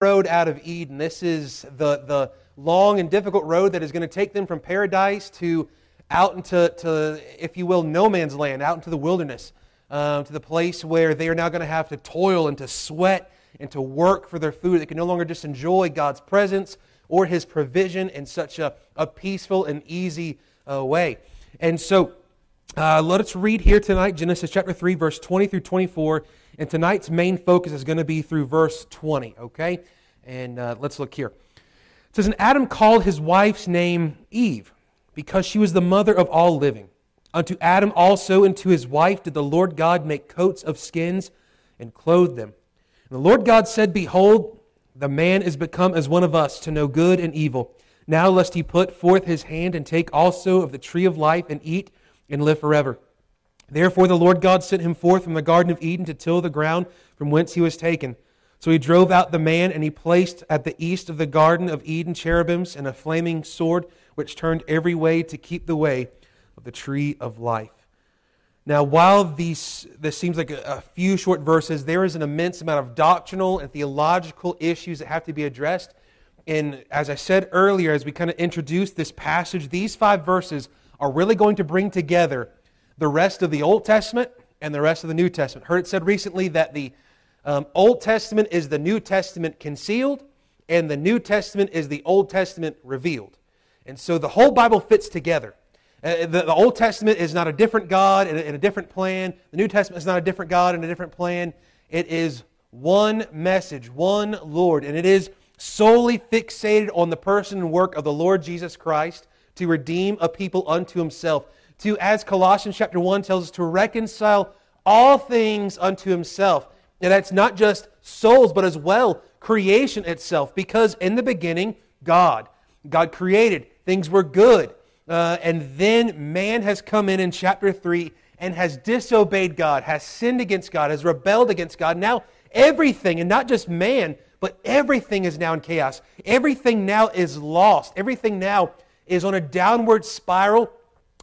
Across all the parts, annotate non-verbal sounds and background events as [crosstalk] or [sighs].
road out of Eden. This is the, the long and difficult road that is going to take them from paradise to out into, to, if you will, no man's land, out into the wilderness, um, to the place where they are now going to have to toil and to sweat and to work for their food. They can no longer just enjoy God's presence or His provision in such a, a peaceful and easy uh, way. And so, uh, let us read here tonight Genesis chapter 3, verse 20 through 24. And tonight's main focus is going to be through verse 20, okay? And uh, let's look here. It says, And Adam called his wife's name Eve, because she was the mother of all living. Unto Adam also and to his wife did the Lord God make coats of skins and clothe them. And the Lord God said, Behold, the man is become as one of us to know good and evil. Now lest he put forth his hand and take also of the tree of life and eat and live forever. Therefore, the Lord God sent him forth from the Garden of Eden to till the ground from whence he was taken. So he drove out the man, and he placed at the east of the Garden of Eden cherubims and a flaming sword, which turned every way to keep the way of the tree of life. Now, while these, this seems like a, a few short verses, there is an immense amount of doctrinal and theological issues that have to be addressed. And as I said earlier, as we kind of introduced this passage, these five verses are really going to bring together the rest of the Old Testament and the rest of the New Testament. Heard it said recently that the um, Old Testament is the New Testament concealed, and the New Testament is the Old Testament revealed. And so the whole Bible fits together. Uh, the, the, Old Testament is not a different God and a, in a different plan. The New Testament is not a different God and a different plan. It is one message, one Lord, and it is solely fixated on the person and work of the Lord Jesus Christ to redeem a people unto himself to, as Colossians chapter 1 tells us, to reconcile all things unto himself. And that's not just souls, but as well creation itself. Because in the beginning, God. God created. Things were good. Uh, and then man has come in in chapter 3 and has disobeyed God, has sinned against God, has rebelled against God. Now everything, and not just man, but everything is now in chaos. Everything now is lost. Everything now is on a downward spiral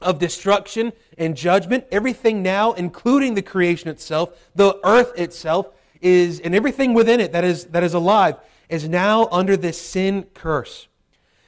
of destruction and judgment. Everything now, including the creation itself, the earth itself, is, and everything within it that is, that is alive, is now under this sin curse.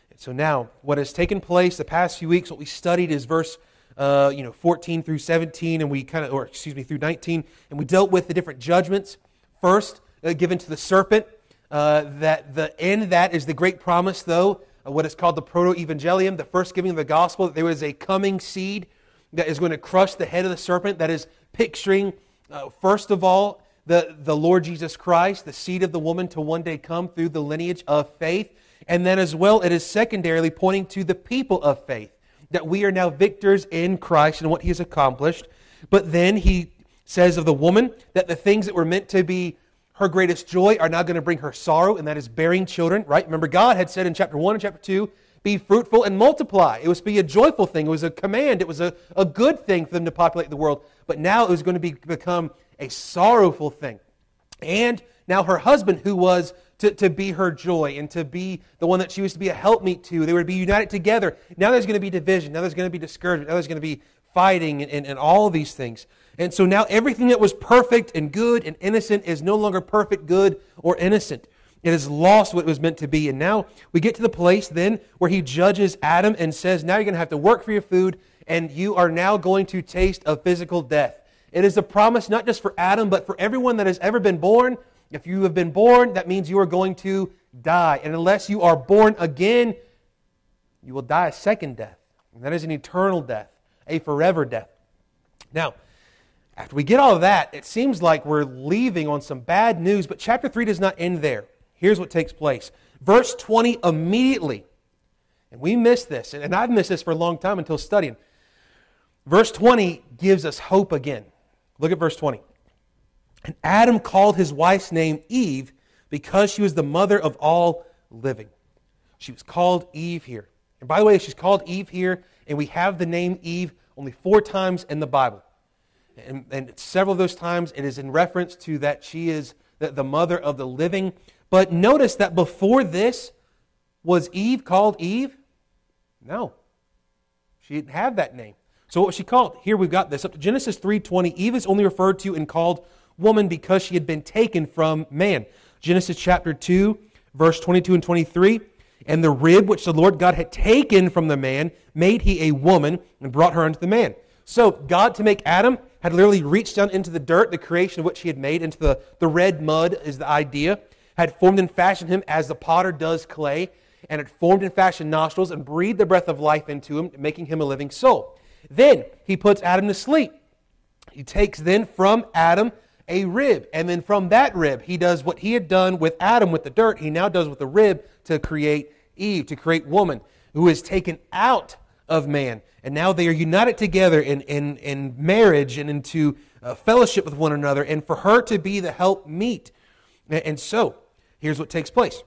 And so now, what has taken place the past few weeks, what we studied is verse uh, you know, 14 through 17, and we kind of, or excuse me, through 19, and we dealt with the different judgments. First, uh, given to the serpent, uh, that the end that is the great promise, though, what is called the proto-evangelium, the first giving of the gospel, that there was a coming seed that is going to crush the head of the serpent, that is picturing, uh, first of all, the, the Lord Jesus Christ, the seed of the woman to one day come through the lineage of faith. And then as well, it is secondarily pointing to the people of faith, that we are now victors in Christ and what he has accomplished. But then he says of the woman that the things that were meant to be her greatest joy are now going to bring her sorrow, and that is bearing children, right? Remember, God had said in chapter 1 and chapter 2, be fruitful and multiply. It was to be a joyful thing. It was a command. It was a, a good thing for them to populate the world. But now it was going to be, become a sorrowful thing. And now her husband, who was to, to be her joy and to be the one that she was to be a helpmeet to, they were to be united together. Now there's going to be division. Now there's going to be discouragement. Now there's going to be fighting and, and, and all these things. And so now everything that was perfect and good and innocent is no longer perfect, good, or innocent. It has lost what it was meant to be. And now we get to the place then where he judges Adam and says, Now you're going to have to work for your food, and you are now going to taste of physical death. It is a promise not just for Adam, but for everyone that has ever been born. If you have been born, that means you are going to die. And unless you are born again, you will die a second death. And that is an eternal death, a forever death. Now, after we get all of that, it seems like we're leaving on some bad news, but chapter 3 does not end there. Here's what takes place. Verse 20 immediately, and we missed this, and I've missed this for a long time until studying. Verse 20 gives us hope again. Look at verse 20. And Adam called his wife's name Eve because she was the mother of all living. She was called Eve here. And by the way, she's called Eve here, and we have the name Eve only four times in the Bible. And, and several of those times it is in reference to that she is the, the mother of the living. But notice that before this, was Eve called Eve? No. She didn't have that name. So what was she called? Here we've got this. Up to Genesis 3.20, Eve is only referred to and called woman because she had been taken from man. Genesis chapter 2, Verse 22 and 23 And the rib which the Lord God had taken from the man made he a woman and brought her unto the man. So, God, to make Adam, had literally reached down into the dirt, the creation of which he had made, into the, the red mud is the idea, had formed and fashioned him as the potter does clay, and had formed and fashioned nostrils and breathed the breath of life into him, making him a living soul. Then he puts Adam to sleep. He takes then from Adam a rib. And then from that rib, he does what he had done with Adam with the dirt, he now does with the rib to create Eve, to create woman, who is taken out of man. And now they are united together in, in, in marriage and into uh, fellowship with one another, and for her to be the help meet. And, and so, here's what takes place.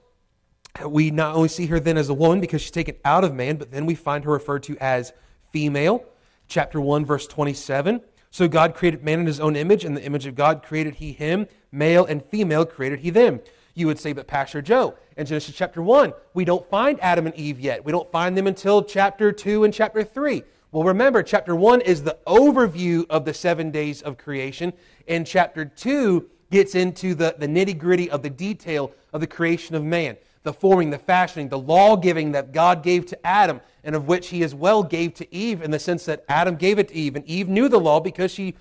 We not only see her then as a woman because she's taken out of man, but then we find her referred to as female. Chapter 1, verse 27. So God created man in his own image. and the image of God created he him. Male and female created he them. You would say, but Pastor Joe, in Genesis chapter 1, we don't find Adam and Eve yet. We don't find them until chapter 2 and chapter 3. Well, remember, chapter 1 is the overview of the seven days of creation, and chapter 2 gets into the, the nitty gritty of the detail of the creation of man the forming, the fashioning, the law giving that God gave to Adam, and of which he as well gave to Eve, in the sense that Adam gave it to Eve. And Eve knew the law because she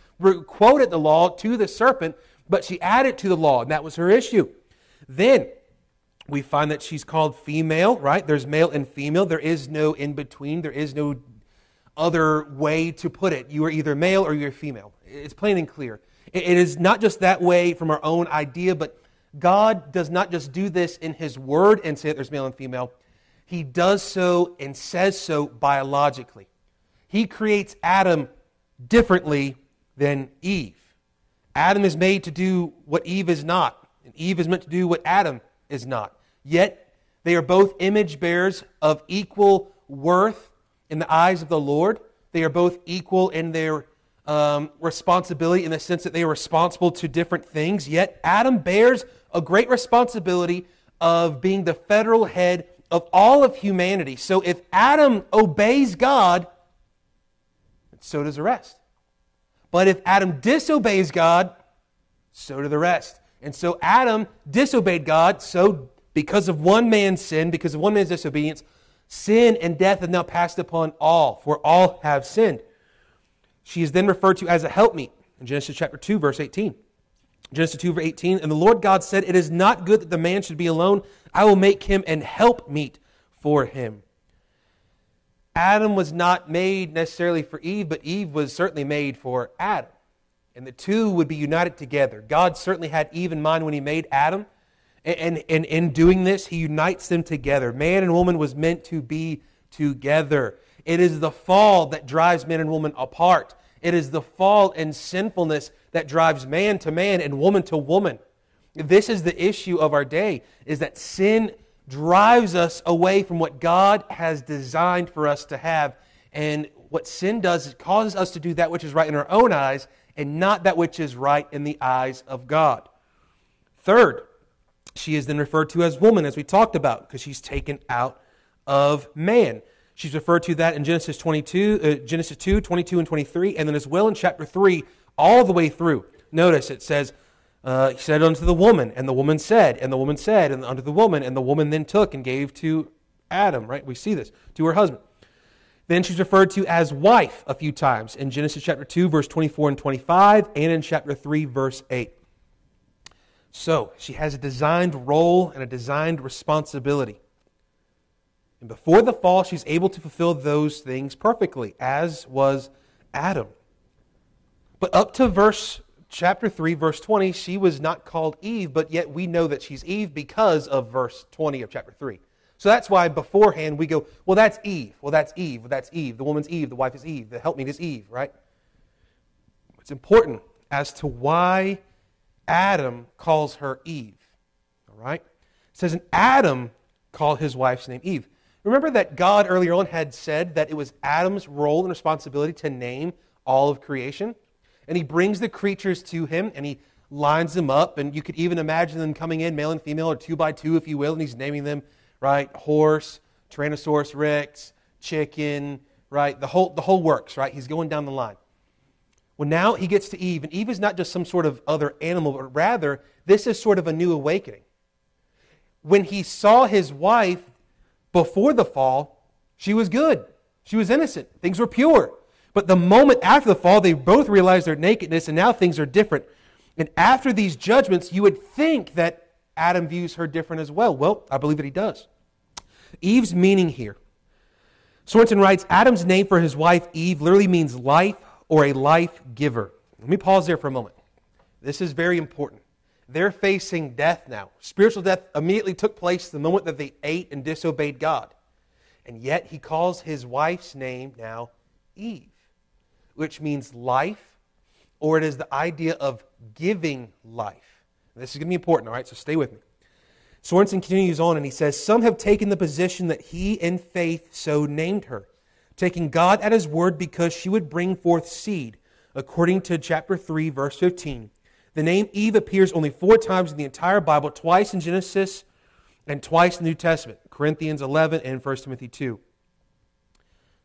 quoted the law to the serpent, but she added to the law, and that was her issue. Then we find that she's called female, right? There's male and female. There is no in between, there is no other way to put it. You are either male or you're female. It's plain and clear. It is not just that way from our own idea, but God does not just do this in His Word and say that there's male and female. He does so and says so biologically. He creates Adam differently than Eve. Adam is made to do what Eve is not, and Eve is meant to do what Adam is not. Yet, they are both image bearers of equal worth in the eyes of the Lord. They are both equal in their um, responsibility in the sense that they are responsible to different things. Yet, Adam bears a great responsibility of being the federal head of all of humanity. So if Adam obeys God, so does the rest. But if Adam disobeys God, so do the rest. And so Adam disobeyed God, so because of one man's sin, because of one man's disobedience, sin and death have now passed upon all, for all have sinned. She is then referred to as a helpmeet in Genesis chapter 2, verse 18. Genesis 2, verse 18. And the Lord God said, It is not good that the man should be alone. I will make him an helpmeet for him. Adam was not made necessarily for Eve, but Eve was certainly made for Adam. And the two would be united together. God certainly had Eve in mind when he made Adam. And, and, in doing this, he unites them together. Man and woman was meant to be together. It is the fall that drives man and woman apart. It is the fall and sinfulness that drives man to man and woman to woman. This is the issue of our day is that sin drives us away from what God has designed for us to have. And what sin does is it causes us to do that which is right in our own eyes and not that which is right in the eyes of God. Third, she is then referred to as woman, as we talked about, because she's taken out of man. She's referred to that in Genesis 22, uh, Genesis 2, 22 and 23, and then as well in chapter 3, all the way through. Notice it says, uh, he said unto the woman, and the woman said, and the woman said, and unto the woman, and the woman then took and gave to Adam, right? We see this, to her husband. Then she's referred to as wife a few times in Genesis chapter 2, verse 24 and 25, and in chapter 3, verse 8. So she has a designed role and a designed responsibility. And before the fall, she's able to fulfill those things perfectly, as was Adam. But up to verse chapter 3, verse 20, she was not called Eve, but yet we know that she's Eve because of verse 20 of chapter 3. So that's why beforehand we go, well, that's Eve. Well, that's Eve. Well, that's Eve. The woman's Eve. The wife is Eve. The helpmeet is Eve, right? It's important as to why Adam calls her Eve. All right? It says, and Adam called his wife's name Eve. Remember that God earlier on had said that it was Adam's role and responsibility to name all of creation? And he brings the creatures to him and he lines them up. And you could even imagine them coming in, male and female, or two by two, if you will. And he's naming them, right? Horse, Tyrannosaurus rex, chicken, right? The whole, the whole works, right? He's going down the line. Well, now he gets to Eve, and Eve is not just some sort of other animal, but rather, this is sort of a new awakening. when he saw his wife before the fall, she was good. She was innocent. Things were pure. But the moment after the fall, they both realized their nakedness, and now things are different. And after these judgments, you would think that Adam views her different as well. Well, I believe that he does. Eve's meaning here. Sorensen writes Adam's name for his wife, Eve, literally means life or a life giver. Let me pause there for a moment. This is very important. They're facing death now. Spiritual death immediately took place the moment that they ate and disobeyed God. And yet he calls his wife's name now Eve, which means life, or it is the idea of giving life. This is going to be important, all right? So stay with me. Sorensen continues on and he says, Some have taken the position that he in faith so named her, taking God at his word because she would bring forth seed, according to chapter 3, verse 15. The name Eve appears only four times in the entire Bible, twice in Genesis and twice in the New Testament Corinthians 11 and 1 Timothy 2.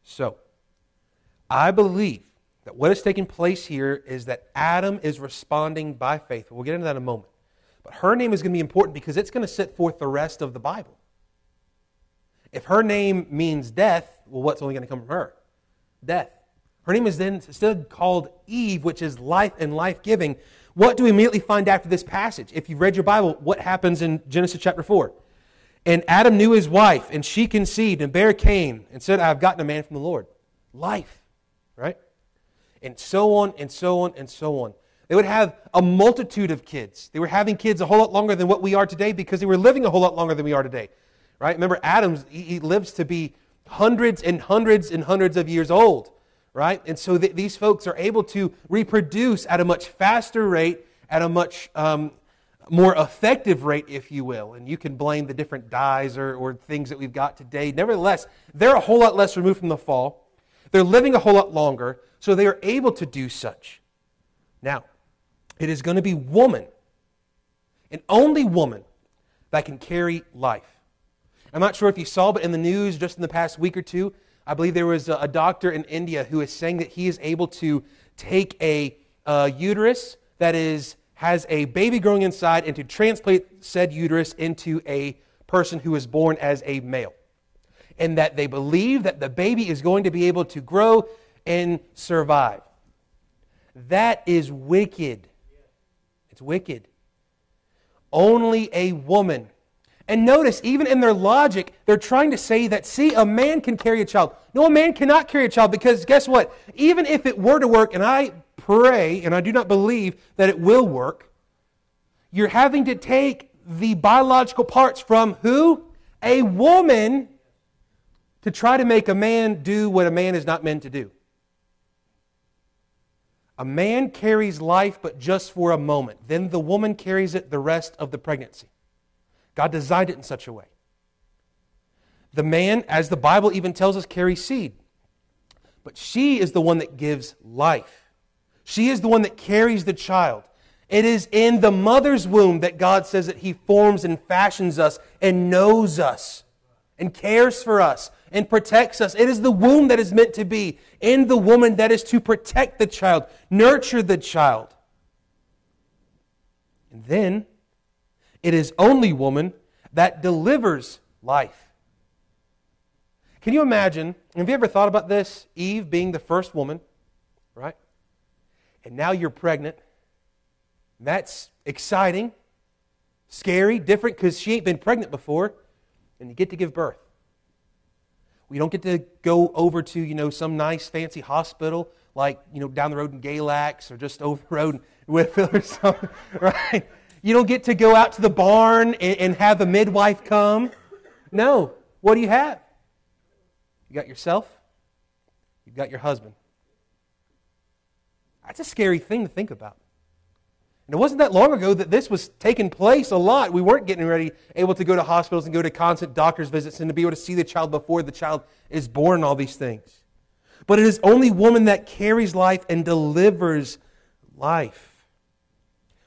So, I believe that what is taking place here is that Adam is responding by faith. We'll get into that in a moment. But her name is going to be important because it's going to set forth the rest of the Bible. If her name means death, well, what's only going to come from her? Death. Her name is then instead called Eve, which is life and life giving. What do we immediately find after this passage? If you've read your Bible, what happens in Genesis chapter 4? And Adam knew his wife, and she conceived and bare Cain, and said, I have gotten a man from the Lord. Life, right? And so on and so on and so on. They would have a multitude of kids. They were having kids a whole lot longer than what we are today because they were living a whole lot longer than we are today. Right? Remember, Adam, he lives to be hundreds and hundreds and hundreds of years old right? And so th- these folks are able to reproduce at a much faster rate, at a much um, more effective rate, if you will. And you can blame the different dyes or, or things that we've got today. Nevertheless, they're a whole lot less removed from the fall. They're living a whole lot longer, so they are able to do such. Now, it is going to be woman, and only woman, that can carry life. I'm not sure if you saw, but in the news just in the past week or two, I believe there was a, doctor in India who is saying that he is able to take a uterus that is has a baby growing inside and to transplant said uterus into a person who is born as a male. And that they believe that the baby is going to be able to grow and survive. That is wicked. It's wicked. Only a woman and notice, even in their logic, they're trying to say that, see, a man can carry a child. No, a man cannot carry a child because guess what? Even if it were to work, and I pray and I do not believe that it will work, you're having to take the biological parts from who? A woman to try to make a man do what a man is not meant to do. A man carries life, but just for a moment. Then the woman carries it the rest of the pregnancy. God designed it in such a way. The man, as the Bible even tells us, carries seed. But she is the one that gives life. She is the one that carries the child. It is in the mother's womb that God says that He forms and fashions us and knows us and cares for us and protects us. It is the womb that is meant to be in the woman that is to protect the child, nurture the child. And then it is only woman that delivers life. Can you imagine? Have you ever thought about this? Eve being the first woman, right? And now you're pregnant. That's exciting, scary, different because she ain't been pregnant before, and you get to give birth. We don't get to go over to, you know, some nice fancy hospital like, you know, down the road in Galax or just over the road in Whitfield or [laughs] something, right? You don't get to go out to the barn and, and have a midwife come. No. What do you have? You got yourself, you've got your husband. That's a scary thing to think about. And it wasn't that long ago that this was taking place a lot. We weren't getting ready, able to go to hospitals and go to constant doctor's visits and to be able to see the child before the child is born and all these things. But it is only woman that carries life and delivers life.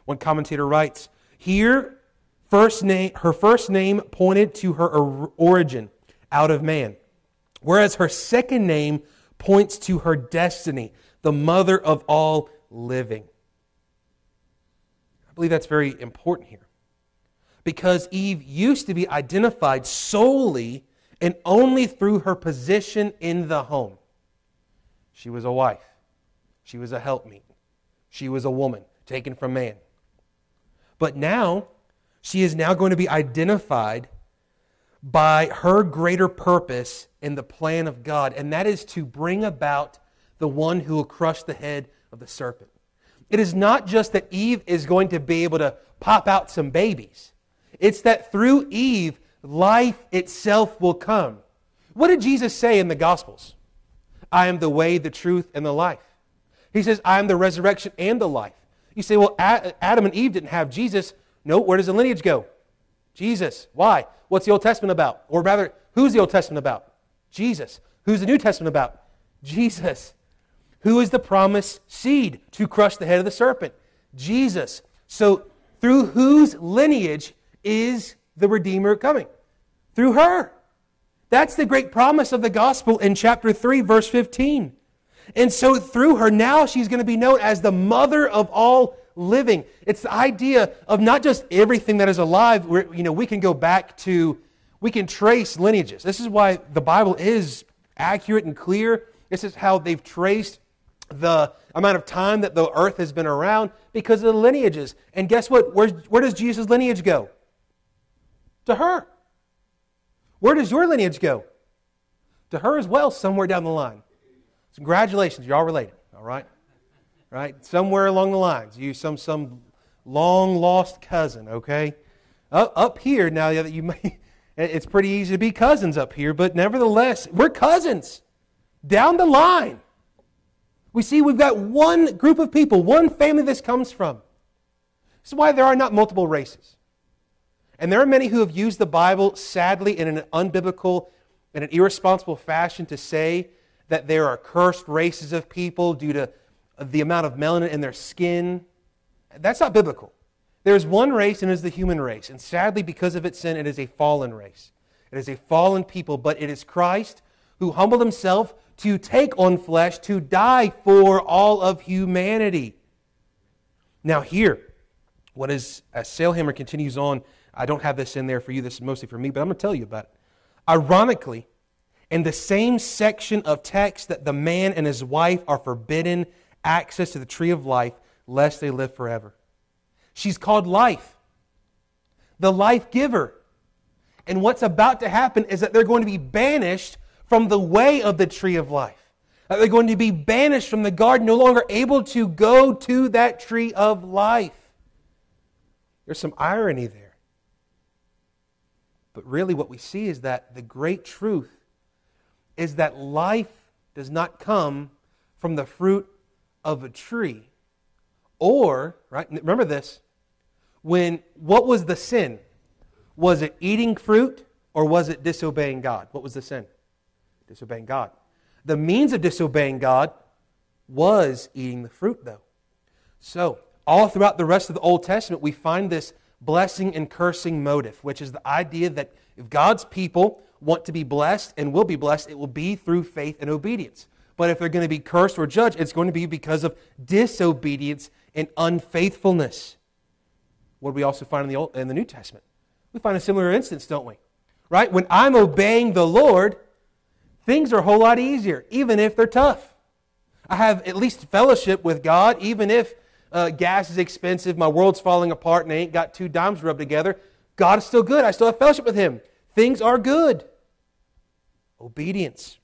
One commentator writes, Here, first name, her first name pointed to her origin out of man, whereas her second name points to her destiny, the mother of all living. I believe that's very important here. because Eve used to be identified solely and only through her position in the home. She was a wife, she was a helpmeet, she was a woman taken from man. But now, she is now going to be identified by her greater purpose in the plan of God, and that is to bring about the one who will crush the head of the serpent. It is not just that Eve is going to be able to pop out some babies, it's that through Eve, life itself will come. What did Jesus say in the Gospels? I am the way, the truth, and the life. He says, I am the resurrection and the life. You say, well, Adam and Eve didn't have Jesus. No, where does the lineage go? Jesus. Why? What's the Old Testament about? Or rather, who's the Old Testament about? Jesus. Who's the New Testament about? Jesus. Who is the promised seed to crush the head of the serpent? Jesus. So, through whose lineage is the Redeemer coming? Through her. That's the great promise of the gospel in chapter 3, verse 15. And so, through her, now she's going to be known as the mother of all living. It's the idea of not just everything that is alive. Where, you know, we can go back to, we can trace lineages. This is why the Bible is accurate and clear. This is how they've traced the amount of time that the earth has been around because of the lineages. And guess what? Where, where does Jesus' lineage go? To her. Where does your lineage go? To her as well, somewhere down the line. Congratulations, you're all related, all right? right? Somewhere along the lines, you some some long lost cousin, okay? Up, up here now that you may, [laughs] it's pretty easy to be cousins up here, but nevertheless, we're cousins down the line. We see we've got one group of people, one family this comes from. This is why there are not multiple races. And there are many who have used the Bible, sadly, in an unbiblical and an irresponsible fashion to say that there are cursed races of people due to the amount of melanin in their skin. That's not biblical. There's one race, and it is the human race. And sadly, because of its sin, it is a fallen race. It is a fallen people, but it is Christ who humbled himself to take on flesh, to die for all of humanity. Now, here, what is, as Sailhamer continues on, I don't have this in there for you, this is mostly for me, but I'm going to tell you about it. Ironically, in the same section of text that the man and his wife are forbidden access to the tree of life, lest they live forever. She's called life, the life giver. And what's about to happen is that they're going to be banished from the way of the tree of life. That they're going to be banished from the garden, no longer able to go to that tree of life. There's some irony there. But really, what we see is that the great truth is that life does not come from the fruit of a tree. Or, right, remember this, when what was the sin? Was it eating fruit or was it disobeying God? What was the sin? Disobeying God. The means of disobeying God was eating the fruit, though. So, all throughout the rest of the Old Testament, we find this blessing and cursing motive, which is the idea that if God's people want to be blessed and will be blessed, it will be through faith and obedience. But if they're going to be cursed or judged, it's going to be because of disobedience and unfaithfulness. What do we also find in the, Old, in the New Testament? We find a similar instance, don't we? Right? When I'm obeying the Lord, things are a whole lot easier, even if they're tough. I have at least fellowship with God, even if uh, gas is expensive, my world's falling apart, and I ain't got two dimes rubbed together. God is still good. I still have fellowship with Him. Things are good. Obedience.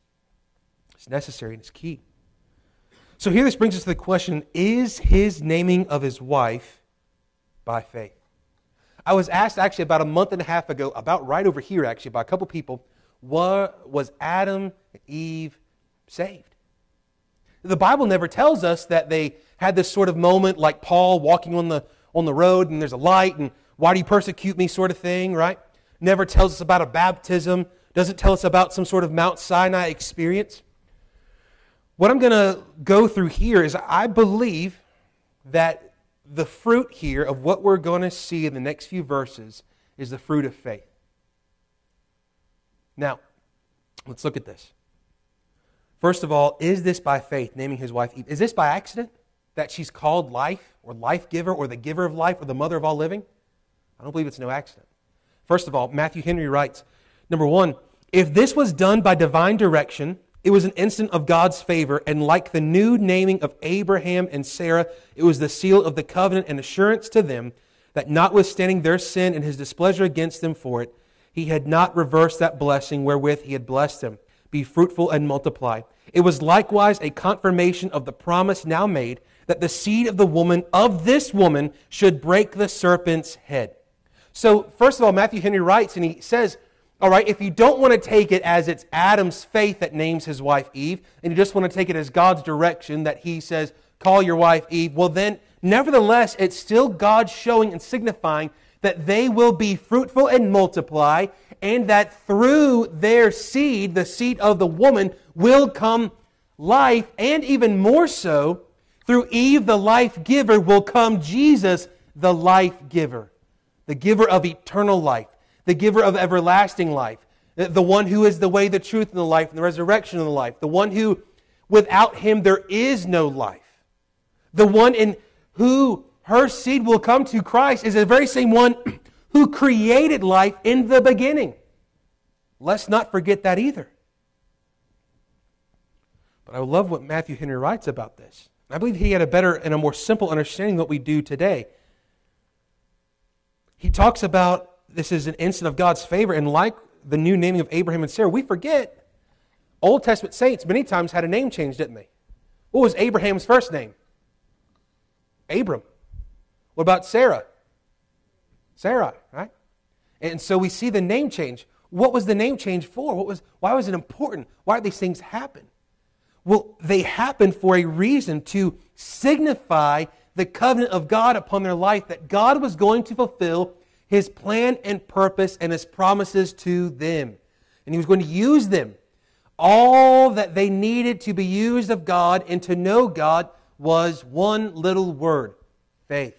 It's necessary and it's key. So here this brings us to the question is his naming of his wife by faith? I was asked actually about a month and a half ago, about right over here actually, by a couple people, what, was Adam and Eve saved? The Bible never tells us that they had this sort of moment like Paul walking on the, on the road and there's a light and why do you persecute me sort of thing, right? Never tells us about a baptism, doesn't tell us about some sort of Mount Sinai experience. What I'm going to go through here is I believe that the fruit here of what we're going to see in the next few verses is the fruit of faith. Now, let's look at this. First of all, is this by faith, naming his wife Eve? Is this by accident that she's called life or life giver or the giver of life or the mother of all living? I don't believe it's no accident. First of all, Matthew Henry writes Number one, if this was done by divine direction, it was an instant of God's favor, and like the new naming of Abraham and Sarah, it was the seal of the covenant and assurance to them that notwithstanding their sin and his displeasure against them for it, he had not reversed that blessing wherewith he had blessed him. Be fruitful and multiply. It was likewise a confirmation of the promise now made that the seed of the woman, of this woman, should break the serpent's head. So, first of all, Matthew Henry writes, and he says, all right, if you don't want to take it as it's Adam's faith that names his wife Eve, and you just want to take it as God's direction that he says, call your wife Eve, well, then, nevertheless, it's still God showing and signifying that they will be fruitful and multiply, and that through their seed, the seed of the woman, will come life, and even more so, through Eve, the life giver, will come Jesus, the life giver, the giver of eternal life the giver of everlasting life, the one who is the way, the truth, and the life, and the resurrection and the life, the one who, without him, there is no life, the one in who her seed will come to Christ is the very same one [clears throat] who created life in the beginning. Let's not forget that either. But I love what Matthew Henry writes about this. I believe he had a better and a more simple understanding of what we do today. He talks about this is an instant of God's favor. And like the new naming of Abraham and Sarah, we forget Old Testament saints many times had a name change, didn't they? What was Abraham's first name? Abram. What about Sarah? Sarai, right? And so we see the name change. What was the name change for? What was, why was it important? Why did these things happen? Well, they happened for a reason to signify the covenant of God upon their life that God was going to fulfill his plan and purpose and his promises to them. And he was going to use them. All that they needed to be used of God and to know God was one little word faith.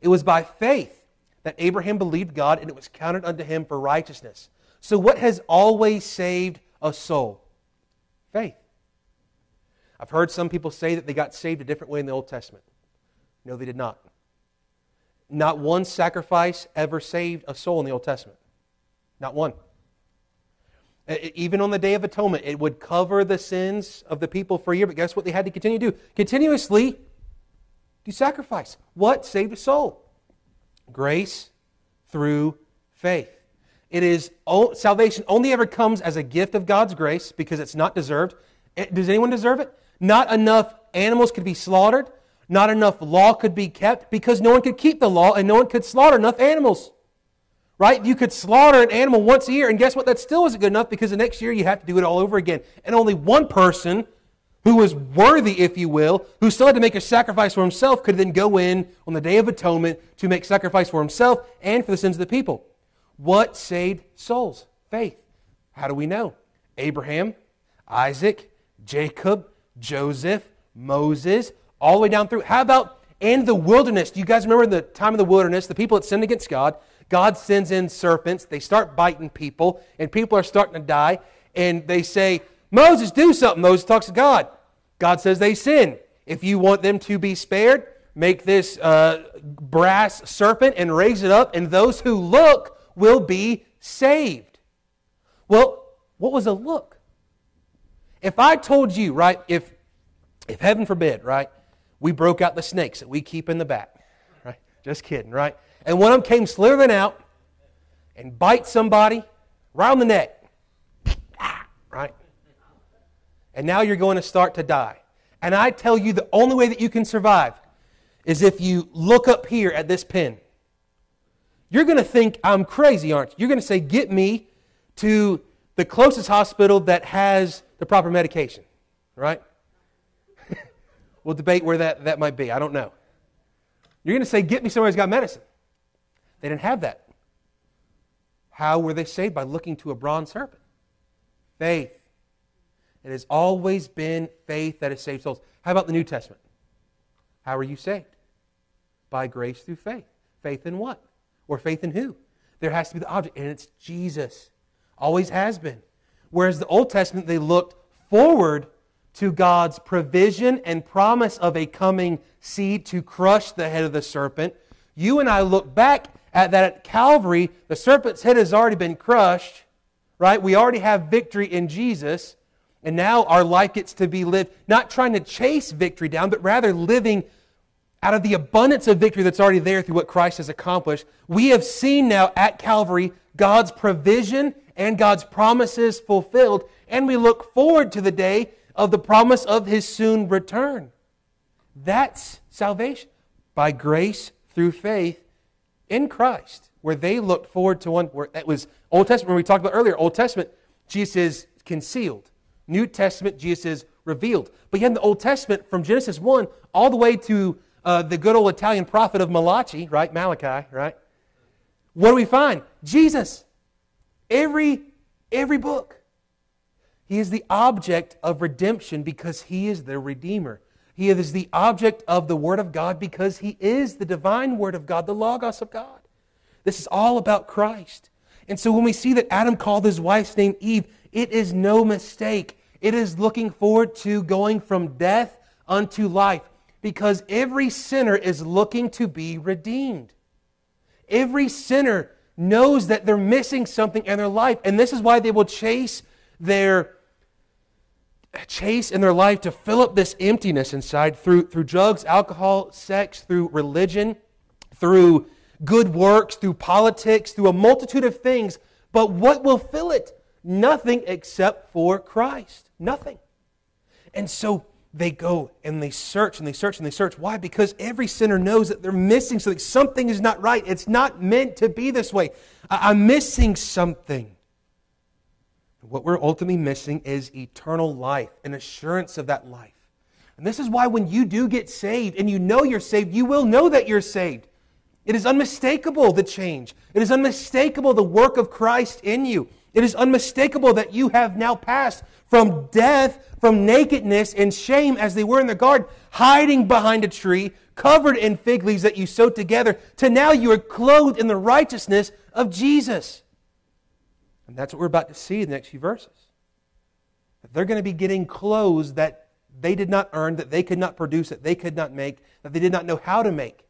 It was by faith that Abraham believed God and it was counted unto him for righteousness. So, what has always saved a soul? Faith. I've heard some people say that they got saved a different way in the Old Testament. No, they did not. Not one sacrifice ever saved a soul in the Old Testament. Not one. Even on the Day of Atonement, it would cover the sins of the people for a year, but guess what they had to continue to do? Continuously do sacrifice. What saved a soul? Grace through faith. It is salvation only ever comes as a gift of God's grace because it's not deserved. Eh, does anyone deserve it? Not enough animals could be slaughtered not enough law could be kept because no one could keep the law and no one could slaughter enough animals. Right? You could slaughter an animal once a year, and guess what? That still isn't good enough because the next year you have to do it all over again. And only one person who was worthy, if you will, who still had to make a sacrifice for himself, could then go in on the Day of Atonement to make sacrifice for himself and for the sins of the people. What saved souls? Faith. How do we know? Abraham, Isaac, Jacob, Joseph, Moses, all the way down through. How about in the wilderness? Do you guys remember the time of the wilderness? The people that sinned against God. God sends in serpents. They start biting people, and people are starting to die. And they say, Moses, do something. Moses talks to God. God says they sin. If you want them to be spared, make this uh, brass serpent and raise it up, and those who look will be saved. Well, what was a look? If I told you, right, if, if heaven forbid, right, we broke out the snakes that we keep in the back. Right? Just kidding, right? And one of them came slithering out and bite somebody right on the neck. Right? And now you're going to start to die. And I tell you, the only way that you can survive is if you look up here at this pin. You're going to think I'm crazy, aren't you? You're going to say, Get me to the closest hospital that has the proper medication, right? [laughs] We'll debate where that, that might be. I don't know. You're going to say, Get me somewhere who's got medicine. They didn't have that. How were they saved? By looking to a bronze serpent. Faith. It has always been faith that has saved souls. How about the New Testament? How are you saved? By grace through faith. Faith in what? Or faith in who? There has to be the object, and it's Jesus. Always has been. Whereas the Old Testament, they looked forward to God's provision and promise of a coming seed to crush the head of the serpent. You and I look back at that at Calvary, the serpent's head has already been crushed, right? We already have victory in Jesus. And now our life gets to be lived, not trying to chase victory down, but rather living out of the abundance of victory that's already there through what Christ has accomplished. We have seen now at Calvary God's provision and God's promises fulfilled, and we look forward to the day of the promise of his soon return. That's salvation by grace through faith in Christ, where they looked forward to one where it was Old Testament, when we talked about earlier, Old Testament, Jesus is concealed. New Testament, Jesus is revealed. But yet in the Old Testament, from Genesis 1 all the way to uh, the good old Italian prophet of Malachi, right? Malachi, right? What do we find? Jesus. Every, every book. He is the object of redemption because he is the Redeemer. He is the object of the Word of God because he is the divine Word of God, the Logos of God. This is all about Christ. And so when we see that Adam called his wife's name Eve, it is no mistake. It is looking forward to going from death unto life because every sinner is looking to be redeemed. Every sinner knows that they're missing something in their life, and this is why they will chase their chase in their life to fill up this emptiness inside through, through drugs, alcohol, sex, through religion, through good works, through politics, through a multitude of things. But what will fill it? Nothing except for Christ. Nothing. And so they go and they search and they search and they search. Why? Because every sinner knows that they're missing something. Something is not right. It's not meant to be this way. I'm missing something. What we're ultimately missing is eternal life, an assurance of that life. And this is why when you do get saved and you know you're saved, you will know that you're saved. It is unmistakable the change. It is unmistakable the work of Christ in you. It is unmistakable that you have now passed from death, from nakedness and shame as they were in the garden, hiding behind a tree, covered in fig leaves that you sewed together, to now you are clothed in the righteousness of Jesus. And that's what we're about to see in the next few verses. They're going to be getting clothes that they did not earn, that they could not produce, that they could not make, that they did not know how to make.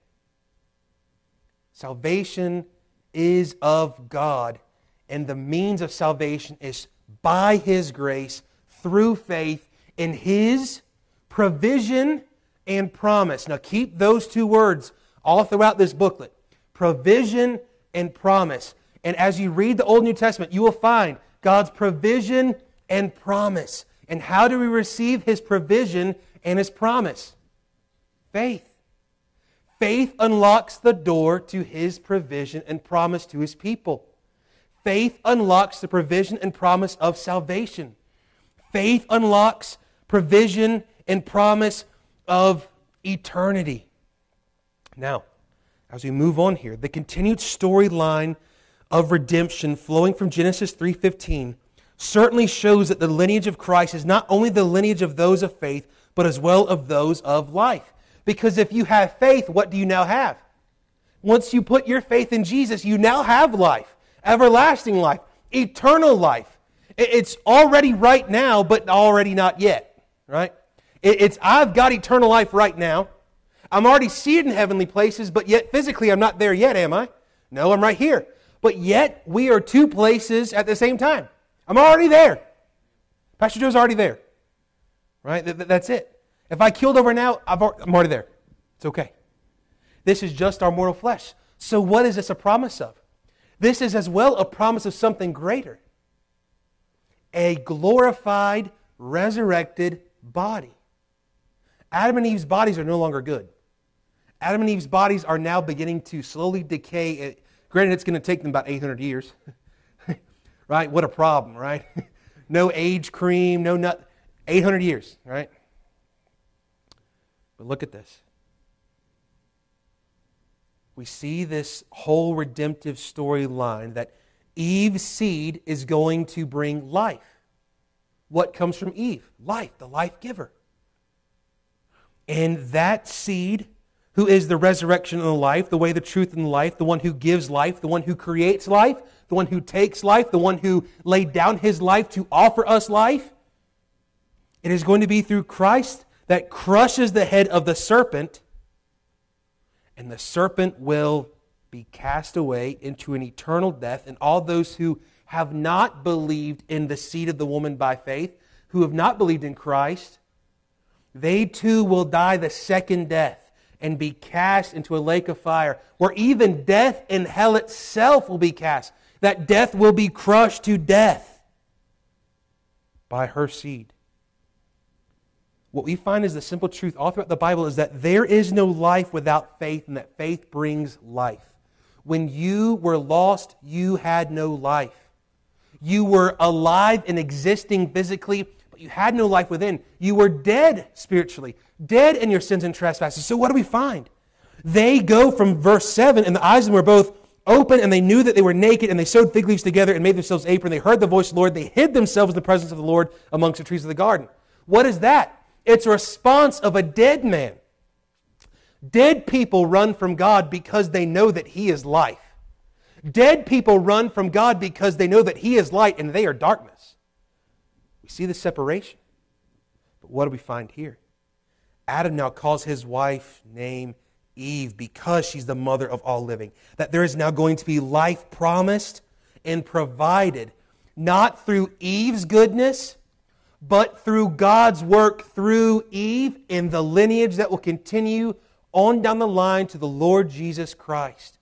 Salvation is of God, and the means of salvation is by His grace through faith in His provision and promise. Now, keep those two words all throughout this booklet provision and promise. And as you read the Old New Testament, you will find God's provision and promise. And how do we receive His provision and His promise? Faith. Faith unlocks the door to His provision and promise to His people. Faith unlocks the provision and promise of salvation. Faith unlocks provision and promise of eternity. Now, as we move on here, the continued storyline of redemption flowing from Genesis 3:15 certainly shows that the lineage of Christ is not only the lineage of those of faith, but as well of those of life. Because if you have faith, what do you now have? Once you put your faith in Jesus, you now have life, everlasting life, eternal life. It's already right now, but already not yet, right? It's I've got eternal life right now. I'm already seated in heavenly places, but yet physically I'm not there yet, am I? No, I'm right here. But yet we are two places at the same time. I'm already there. Pastor Joe's already there. Right? That's it. If I killed over now, i am already there. It's okay. This is just our mortal flesh. So, what is this a promise of? This is as well a promise of something greater a glorified, resurrected body. Adam and Eve's bodies are no longer good. Adam and Eve's bodies are now beginning to slowly decay. Granted, it's going to take them about 800 years. [laughs] right? What a problem, right? [laughs] no age cream, no nut. 800 years, right? But look at this. We see this whole redemptive storyline that Eve's seed is going to bring life. What comes from Eve? Life, the life giver. And that seed, who is the resurrection and the life, the way, the truth, and the life, the one who gives life, the one who creates life, the one who takes life, the one who laid down his life to offer us life, it is going to be through Christ that crushes the head of the serpent and the serpent will be cast away into an eternal death, and all those who have not believed in the seed of the woman by faith, who have not believed in Christ, they too will die the second death and be cast into a lake of fire, where even death and hell itself will be cast. That death will be crushed to death by her seed. What we find is the simple truth all throughout the Bible is that there is no life without faith, and that faith brings life. When you were lost, you had no life. You were alive and existing physically, but you had no life within. You were dead spiritually, dead in your sins and trespasses. So, what do we find? They go from verse 7, and the eyes of them were both open, and they knew that they were naked, and they sewed fig leaves together and made themselves aprons. They heard the voice of the Lord. They hid themselves in the presence of the Lord amongst the trees of the garden. What is that? It's a response of a dead man. Dead people run from God because they know that He is life. Dead people run from God because they know that He is light and they are darkness. We see the separation. But what do we find here? Adam now calls his wife name Eve because she's the mother of all living. That there is now going to be life promised and provided, not through Eve's goodness, but through God's work through Eve in the lineage that will continue on down the line to the Lord Jesus Christ.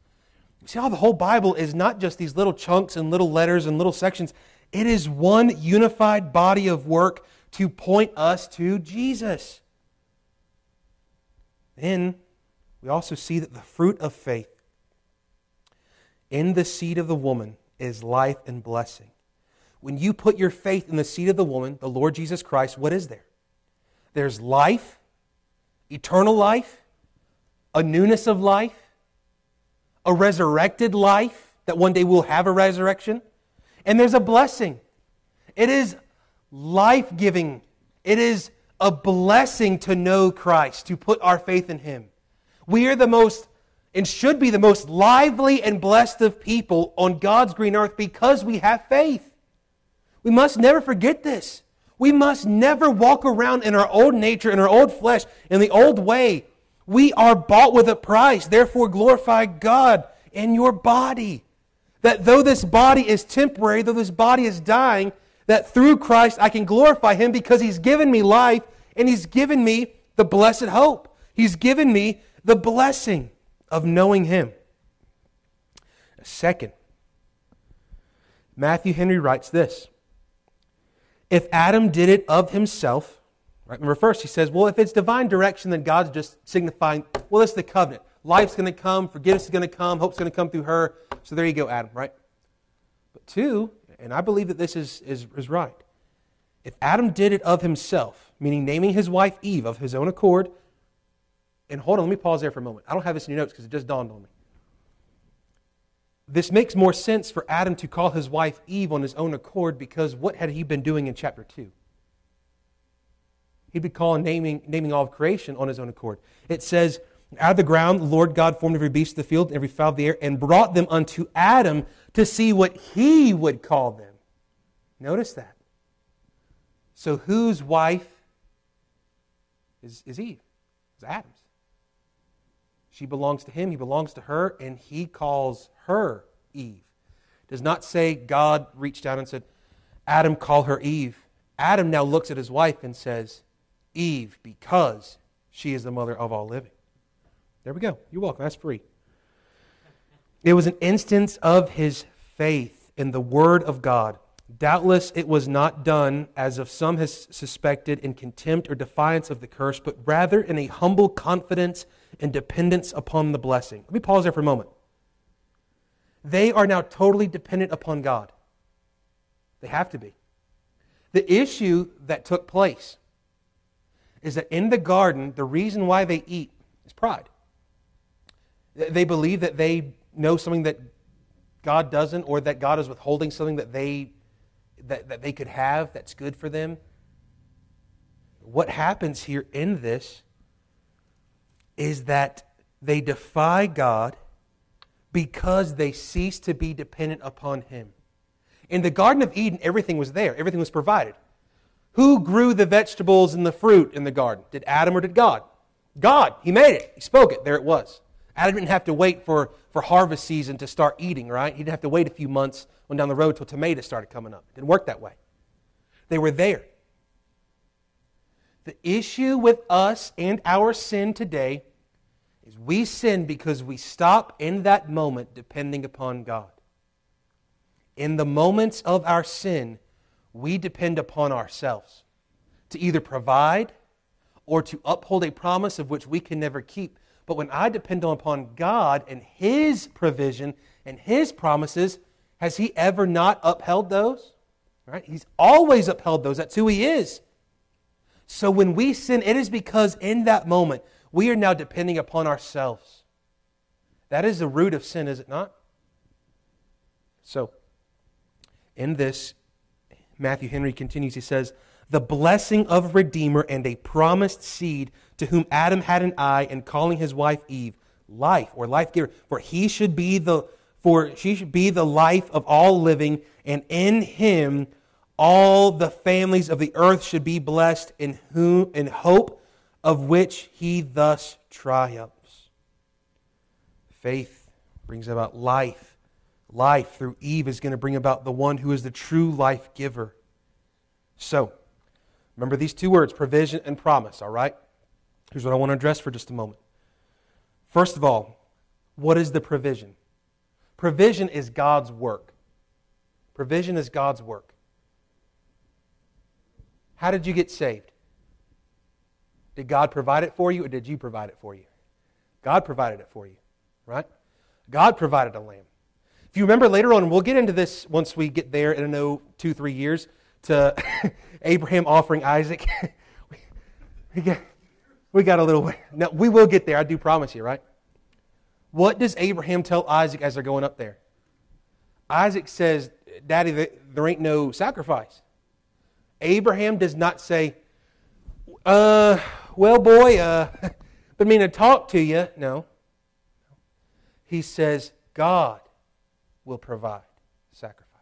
See how the whole Bible is not just these little chunks and little letters and little sections. It is one unified body of work to point us to Jesus. Then we also see that the fruit of faith in the seed of the woman is life and blessing. When you put your faith in the seed of the woman, the Lord Jesus Christ, what is there? There's life, eternal life, a newness of life, a resurrected life, that one day we'll have a resurrection, and there's a blessing. It is life giving, it is a blessing to know Christ, to put our faith in Him. We are the most and should be the most lively and blessed of people on God's green earth because we have faith. We must never forget this. We must never walk around in our old nature, in our old flesh, in the old way. We are bought with a price. Therefore, glorify God in your body. That though this body is temporary, though this body is dying, that through Christ I can glorify Him because He's given me life and He's given me the blessed hope. He's given me the blessing of knowing Him. Second, Matthew Henry writes this if Adam did it of himself, right? Remember, first he says, well, if it's divine direction, then God's just signifying, well, it's the covenant. Life's going to come, forgiveness is going to come, hope's going to come through her. So there you go, Adam, right? But two, and I believe that this is, is, is right. If Adam did it of himself, meaning naming his wife Eve of his own accord, and hold on, let me pause there for a moment. I don't have this in your notes because it just dawned on me this makes more sense for Adam to call his wife Eve on his own accord because what had he been doing in chapter 2? He'd be calling naming, naming all of creation on his own accord. It says, Out of the ground, the Lord God formed every beast of the field every fowl of the air and brought them unto Adam to see what he would call them. Notice that. So whose wife is, is Eve? It's Adam's. She belongs to him, he belongs to her, and he calls her Eve. Does not say God reached down and said, Adam, call her Eve. Adam now looks at his wife and says, Eve, because she is the mother of all living. There we go. You're welcome. That's free. It was an instance of his faith in the Word of God. Doubtless it was not done, as of some has suspected, in contempt or defiance of the curse, but rather in a humble confidence and dependence upon the blessing. Let me pause there for a moment. They are now totally dependent upon God. They have to be. The issue that took place is that in the garden, the reason why they eat is pride. They believe that they know something that God doesn't, or that God is withholding something that they, that, that they could have that's good for them. What happens here in this is that they defy God because they cease to be dependent upon Him. In the Garden of Eden, everything was there, everything was provided. Who grew the vegetables and the fruit in the garden? Did Adam or did God? God. He made it, He spoke it, there it was. Adam didn't have to wait for, for harvest season to start eating, right? He didn't have to wait a few months on down the road till tomatoes started coming up. It didn't work that way. They were there. The issue with us and our sin today is we sin because we stop in that moment depending upon God. In the moments of our sin, we depend upon ourselves to either provide or to uphold a promise of which we can never keep. But when I depend upon God and His provision and His promises, has He ever not upheld those? Right? He's always upheld those. That's who He is. So when we sin, it is because in that moment we are now depending upon ourselves. That is the root of sin, is it not? So, in this, Matthew Henry continues, he says, The blessing of Redeemer and a promised seed to whom Adam had an eye in calling his wife Eve life or life giver, for he should be the for she should be the life of all living, and in him all the families of the earth should be blessed in whom in hope of which he thus triumphs. Faith brings about life. Life through Eve is going to bring about the one who is the true life giver. So, remember these two words provision and promise, all right? Here's what I want to address for just a moment. First of all, what is the provision? Provision is God's work. Provision is God's work. How did you get saved? Did God provide it for you or did you provide it for you? God provided it for you, right? God provided a lamb. If you remember later on, we'll get into this once we get there in, I know, two, three years, to [laughs] Abraham offering Isaac. [laughs] we, got, we got a little way. No, we will get there, I do promise you, right? What does Abraham tell Isaac as they're going up there? Isaac says, Daddy, there ain't no sacrifice. Abraham does not say, uh, well, boy, uh, [laughs] but mean to talk to you. No. He says, God will provide sacrifice.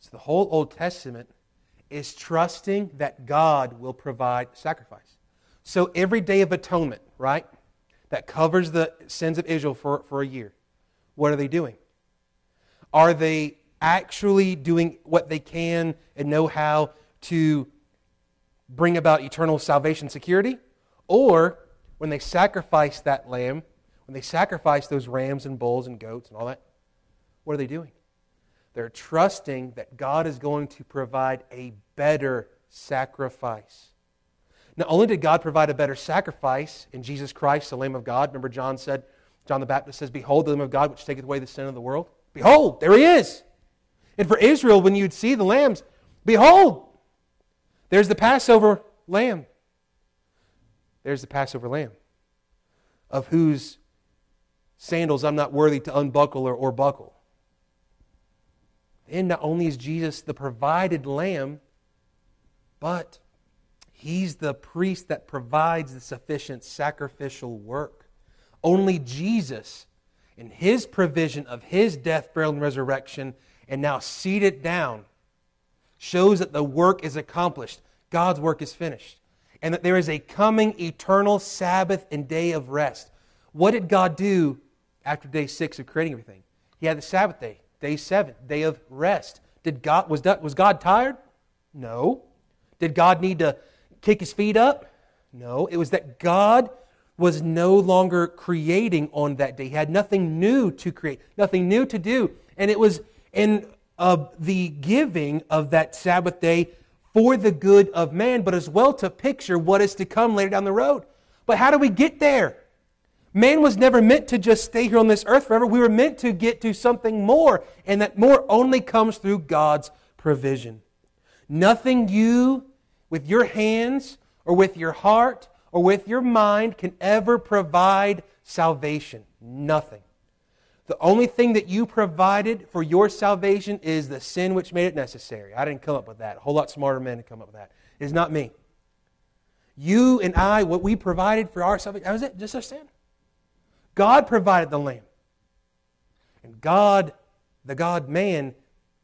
So the whole Old Testament is trusting that God will provide sacrifice. So every day of atonement, right, that covers the sins of Israel for, for a year, what are they doing? Are they actually doing what they can and know how to bring about eternal salvation security, or when they sacrifice that lamb, when they sacrifice those rams and bulls and goats and all that, what are they doing? They're trusting that God is going to provide a better sacrifice. Not only did God provide a better sacrifice in Jesus Christ, the Lamb of God, remember John said, John the Baptist says, Behold the Lamb of God which taketh away the sin of the world. Behold, there he is. And for Israel, when you'd see the lambs, behold, there's the Passover lamb. There's the Passover lamb, of whose sandals I'm not worthy to unbuckle or, or buckle. And not only is Jesus the provided lamb, but he's the priest that provides the sufficient sacrificial work. Only Jesus, in his provision of his death, burial, and resurrection, and now seated down shows that the work is accomplished. God's work is finished. And that there is a coming eternal Sabbath and day of rest. What did God do after day six of creating everything? He had the Sabbath day, day seven, day of rest. Did God, was, that was God tired? No. Did God need to kick his feet up? No. It was that God was no longer creating on that day. He had nothing new to create, nothing new to do. And it was in of the giving of that Sabbath day for the good of man, but as well to picture what is to come later down the road. But how do we get there? Man was never meant to just stay here on this earth forever. We were meant to get to something more, and that more only comes through God's provision. Nothing you, with your hands, or with your heart, or with your mind, can ever provide salvation. Nothing. The only thing that you provided for your salvation is the sin which made it necessary. I didn't come up with that. A whole lot smarter men come up with that. It's not me. You and I, what we provided for our salvation, that was it, just our sin. God provided the Lamb. And God, the God man,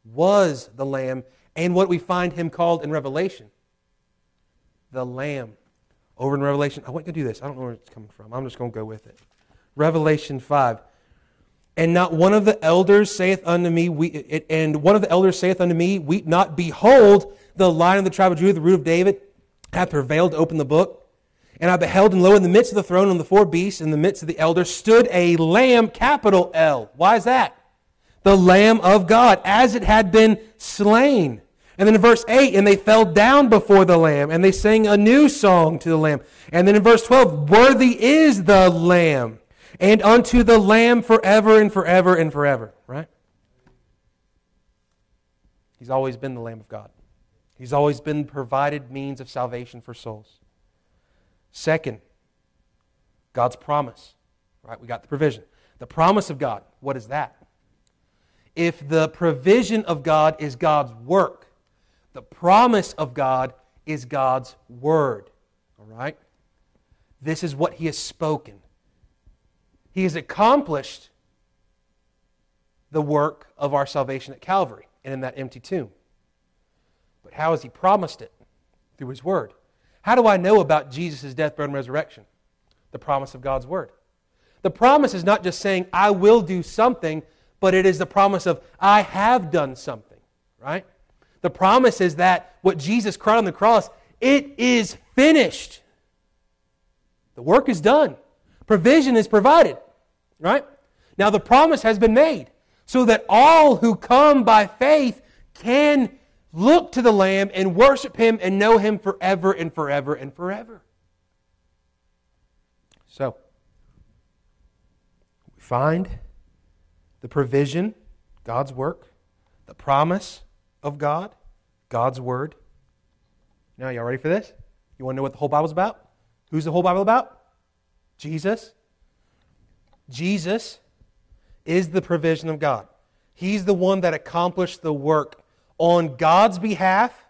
was the Lamb, and what we find him called in Revelation the Lamb. Over in Revelation, I want to do this. I don't know where it's coming from. I'm just going to go with it. Revelation 5. And not one of the elders saith unto me, we, and one of the elders saith unto me, Weep not, behold, the lion of the tribe of Judah, the root of David, hath prevailed to open the book. And I beheld, and lo, in the midst of the throne, on the four beasts, in the midst of the elders, stood a lamb, capital L. Why is that? The Lamb of God, as it had been slain. And then in verse 8, and they fell down before the Lamb, and they sang a new song to the Lamb. And then in verse 12, worthy is the Lamb and unto the Lamb forever and forever and forever, right? He's always been the Lamb of God. He's always been provided means of salvation for souls. Second, God's promise. Right? We got the provision. The promise of God, what is that? If the provision of God is God's work, the promise of God is God's word. All right? This is what he has spoken. He has accomplished the work of our salvation at Calvary and in that empty tomb. But how has He promised it? Through His Word. How do I know about Jesus' death, burial, and resurrection? The promise of God's Word. The promise is not just saying, I will do something, but it is the promise of, I have done something, right? The promise is that what Jesus cried on the cross, it is finished. The work is done. Provision is provided. Right? Now the promise has been made so that all who come by faith can look to the Lamb and worship Him and know Him forever and forever and forever. So, we find the provision, God's work, the promise of God, God's Word. Now, y'all ready for this? You want to know what the whole Bible's about? Who's the whole Bible about? Jesus. Jesus is the provision of God. He's the one that accomplished the work on God's behalf.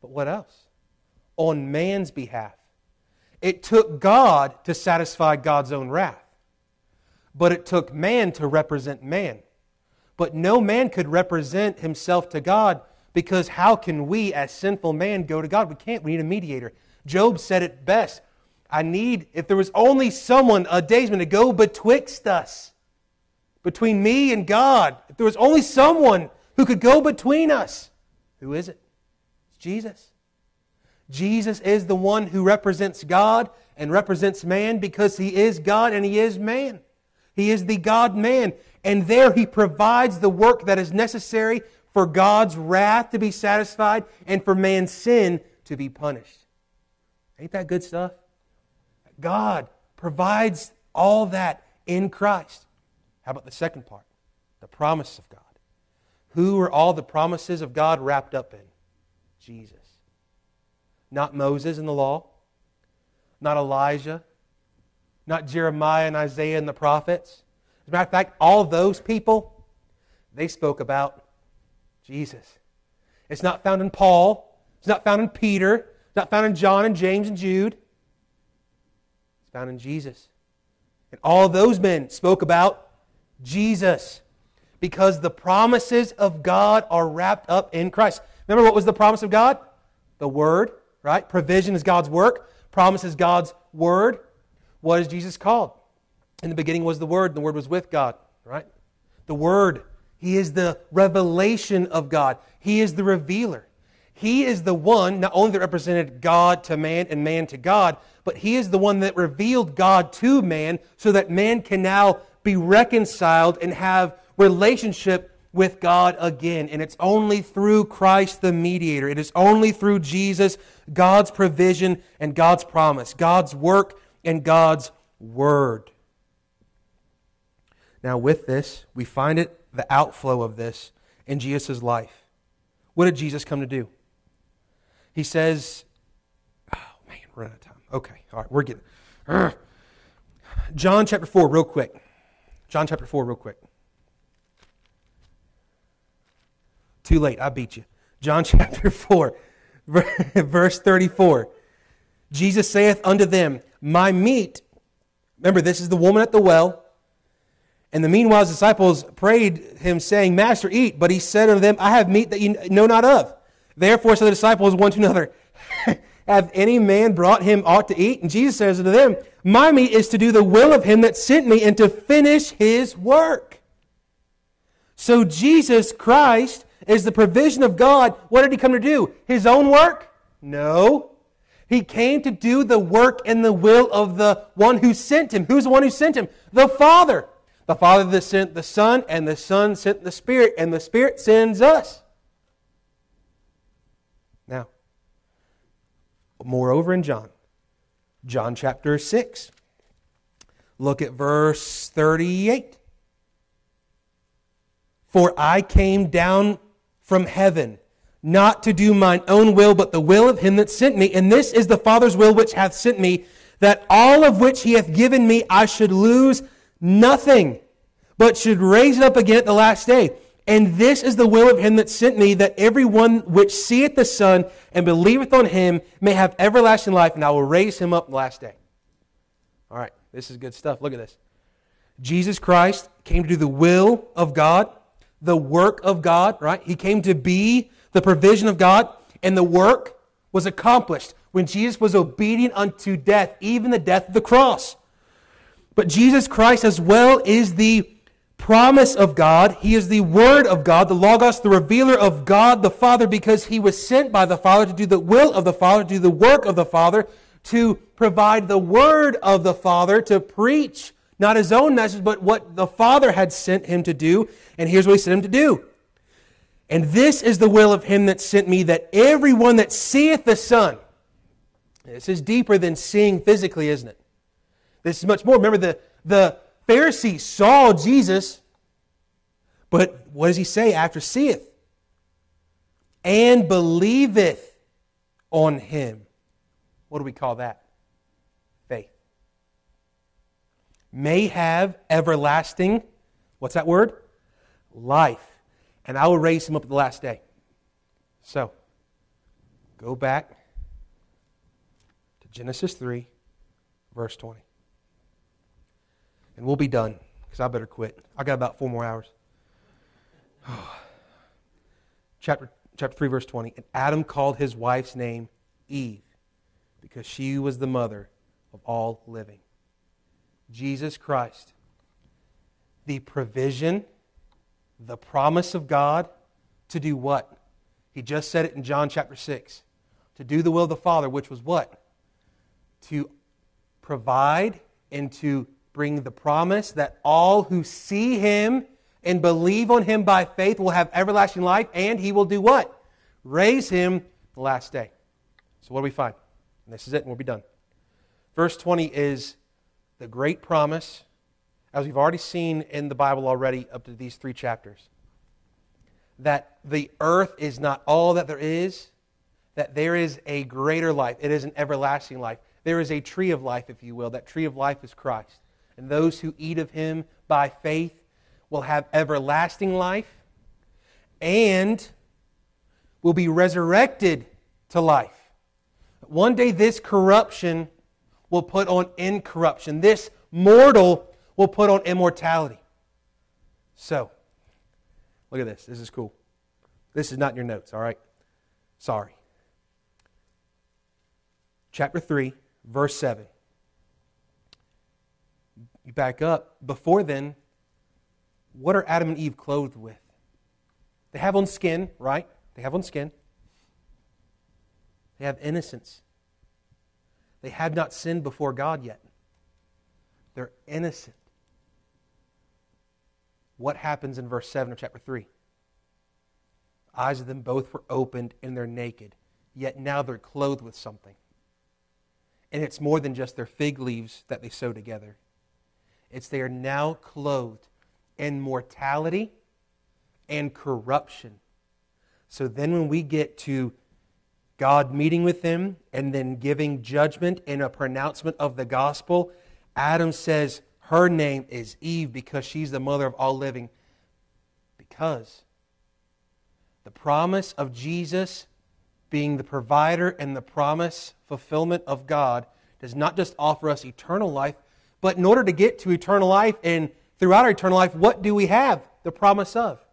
But what else? On man's behalf. It took God to satisfy God's own wrath, but it took man to represent man. But no man could represent himself to God because how can we, as sinful man, go to God? We can't. We need a mediator. Job said it best I need, if there was only someone, a daysman, to go betwixt us, between me and God, if there was only someone who could go between us, who is it? It's Jesus. Jesus is the one who represents God and represents man because he is God and he is man. He is the God man. And there he provides the work that is necessary for God's wrath to be satisfied and for man's sin to be punished. Ain't that good stuff? God provides all that in Christ. How about the second part? The promise of God. Who are all the promises of God wrapped up in? Jesus. Not Moses in the law, not Elijah, not Jeremiah and Isaiah and the prophets. As a matter of fact, all those people, they spoke about Jesus. It's not found in Paul, it's not found in Peter, it's not found in John and James and Jude It's found in Jesus. And all those men spoke about Jesus because the promises of God are wrapped up in Christ. Remember what was the promise of God? The Word, right? Provision is God's work, promise is God's Word. What is Jesus called? In the beginning was the Word, and the Word was with God, right? The Word, He is the revelation of God, He is the revealer. He is the one not only that represented God to man and man to God, but He is the one that revealed God to man so that man can now be reconciled and have relationship with God again. And it's only through Christ the mediator. It is only through Jesus, God's provision and God's promise, God's work and God's word. Now, with this, we find it, the outflow of this in Jesus' life. What did Jesus come to do? He says, oh man, we're out of time. Okay, all right, we're getting. John chapter 4, real quick. John chapter 4, real quick. Too late, I beat you. John [laughs] chapter 4, verse 34. Jesus saith unto them, My meat, remember, this is the woman at the well. And the meanwhile, his disciples prayed him, saying, Master, eat. But he said unto them, I have meat that you know not of. Therefore said the disciples one to another, [laughs] Have any man brought him aught to eat? And Jesus says unto them, My meat is to do the will of him that sent me and to finish his work. So Jesus Christ is the provision of God. What did he come to do? His own work? No. He came to do the work and the will of the one who sent him. Who's the one who sent him? The Father. The Father that sent the Son, and the Son sent the Spirit, and the Spirit sends us. Now, moreover in John, John chapter 6, look at verse 38. For I came down from heaven, not to do mine own will, but the will of him that sent me. And this is the Father's will which hath sent me, that all of which he hath given me I should lose nothing, but should raise it up again at the last day. And this is the will of him that sent me, that every one which seeth the Son and believeth on him may have everlasting life, and I will raise him up the last day. All right, this is good stuff. Look at this. Jesus Christ came to do the will of God, the work of God, right? He came to be the provision of God, and the work was accomplished when Jesus was obedient unto death, even the death of the cross. But Jesus Christ as well is the promise of God. He is the Word of God, the Logos, the revealer of God the Father, because he was sent by the Father to do the will of the Father, to do the work of the Father, to provide the Word of the Father, to preach not his own message, but what the Father had sent him to do. And here's what he sent him to do. And this is the will of him that sent me, that everyone that seeth the Son, this is deeper than seeing physically, isn't it? This is much more. Remember, the, the Pharisees saw Jesus, but what does he say after seeth? And believeth on him. What do we call that? Faith. May have everlasting, what's that word? Life. And I will raise him up at the last day. So, go back to Genesis 3, verse 20 and we'll be done because I better quit. I got about four more hours. [sighs] chapter, chapter 3, verse 20. And Adam called his wife's name Eve because she was the mother of all living. Jesus Christ, the provision, the promise of God to do what? He just said it in John chapter 6. To do the will of the Father, which was what? To provide and to bring the promise that all who see him and believe on him by faith will have everlasting life, and he will do what? Raise him the last day. So, what do we find? And this is it, and we'll be done. Verse 20 is the great promise, as we've already seen in the Bible already up to these three chapters, that the earth is not all that there is, that there is a greater life. It is an everlasting life. There is a tree of life, if you will. That tree of life is Christ and those who eat of him by faith will have everlasting life and will be resurrected to life. One day, this corruption will put on incorruption. This mortal will put on immortality. So, look at this. This is cool. This is not in your notes, all right? Sorry. Chapter 3, verse 7 you back up, before then, what are Adam and Eve clothed with? They have on skin, right? They have on skin. They have innocence. They have not sinned before God yet. They're innocent. What happens in verse 7 of chapter 3? The eyes of them both were opened and they're naked, yet now they're clothed with something. And it's more than just their fig leaves that they sew together. It's they are now clothed in mortality and corruption. So then, when we get to God meeting with them and then giving judgment and a pronouncement of the gospel, Adam says her name is Eve because she's the mother of all living. Because the promise of Jesus being the provider and the promise fulfillment of God does not just offer us eternal life, but in order to get to eternal life and throughout our eternal life, what do we have? The promise of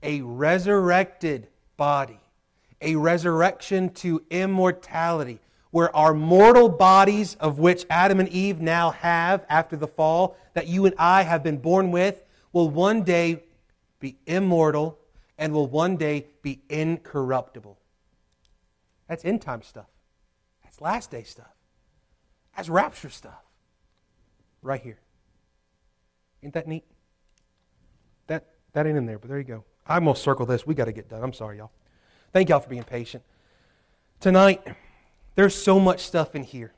a resurrected body, a resurrection to immortality. where our mortal bodies, of which Adam and Eve now have after the fall, that you and I have been born with, will one day be immortal and will one day be incorruptible. That's end time stuff. That's last day stuff. That's rapture stuff. Right here. Ain't that neat? That, that ain't in there, but there you go. I'm to circle this. we got to get done. I'm sorry, y'all. Thank y'all for being patient. Tonight, there's so much stuff in here,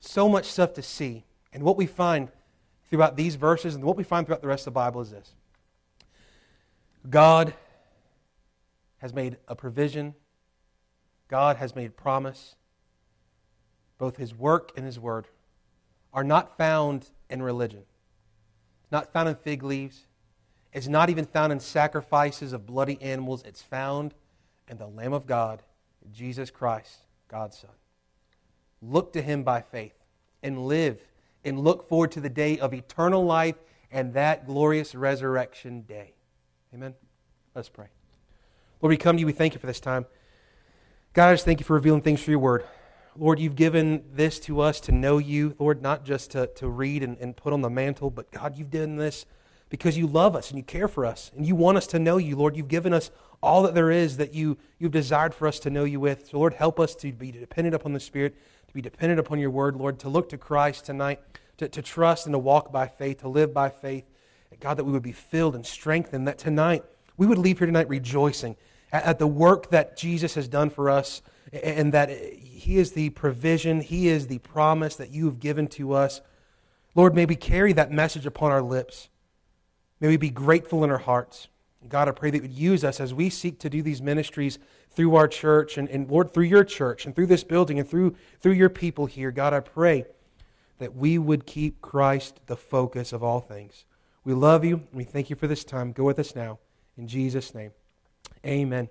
so much stuff to see. And what we find throughout these verses and what we find throughout the rest of the Bible is this God has made a provision, God has made promise. Both His work and His word are not found in religion, not found in fig leaves. It's not even found in sacrifices of bloody animals. It's found in the Lamb of God, Jesus Christ, God's Son. Look to Him by faith and live and look forward to the day of eternal life and that glorious resurrection day. Amen. Let's pray. Lord, we come to you. We thank you for this time. God, I just thank you for revealing things through your word. Lord, you've given this to us to know you, Lord, not just to, to read and, and put on the mantle, but God, you've done this because you love us and you care for us and you want us to know you, Lord. You've given us all that there is that you, you've desired for us to know you with. So, Lord, help us to be dependent upon the Spirit, to be dependent upon your word, Lord, to look to Christ tonight, to, to trust and to walk by faith, to live by faith. God, that we would be filled and strengthened, that tonight we would leave here tonight rejoicing at, at the work that Jesus has done for us and that He is the provision, He is the promise that you have given to us. Lord, may we carry that message upon our lips. May we be grateful in our hearts. God, I pray that you would use us as we seek to do these ministries through our church and, and, Lord, through your church and through this building and through, through your people here. God, I pray that we would keep Christ the focus of all things. We love you and we thank you for this time. Go with us now. In Jesus' name, amen.